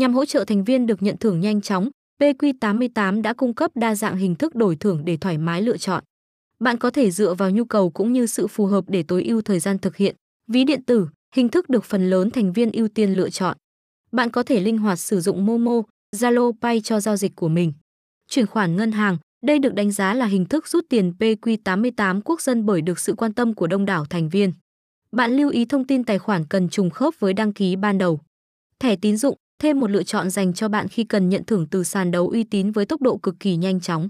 Nhằm hỗ trợ thành viên được nhận thưởng nhanh chóng, PQ88 đã cung cấp đa dạng hình thức đổi thưởng để thoải mái lựa chọn. Bạn có thể dựa vào nhu cầu cũng như sự phù hợp để tối ưu thời gian thực hiện. Ví điện tử, hình thức được phần lớn thành viên ưu tiên lựa chọn. Bạn có thể linh hoạt sử dụng Momo, Zalo Pay cho giao dịch của mình. Chuyển khoản ngân hàng, đây được đánh giá là hình thức rút tiền PQ88 quốc dân bởi được sự quan tâm của đông đảo thành viên. Bạn lưu ý thông tin tài khoản cần trùng khớp với đăng ký ban đầu. Thẻ tín dụng, thêm một lựa chọn dành cho bạn khi cần nhận thưởng từ sàn đấu uy tín với tốc độ cực kỳ nhanh chóng.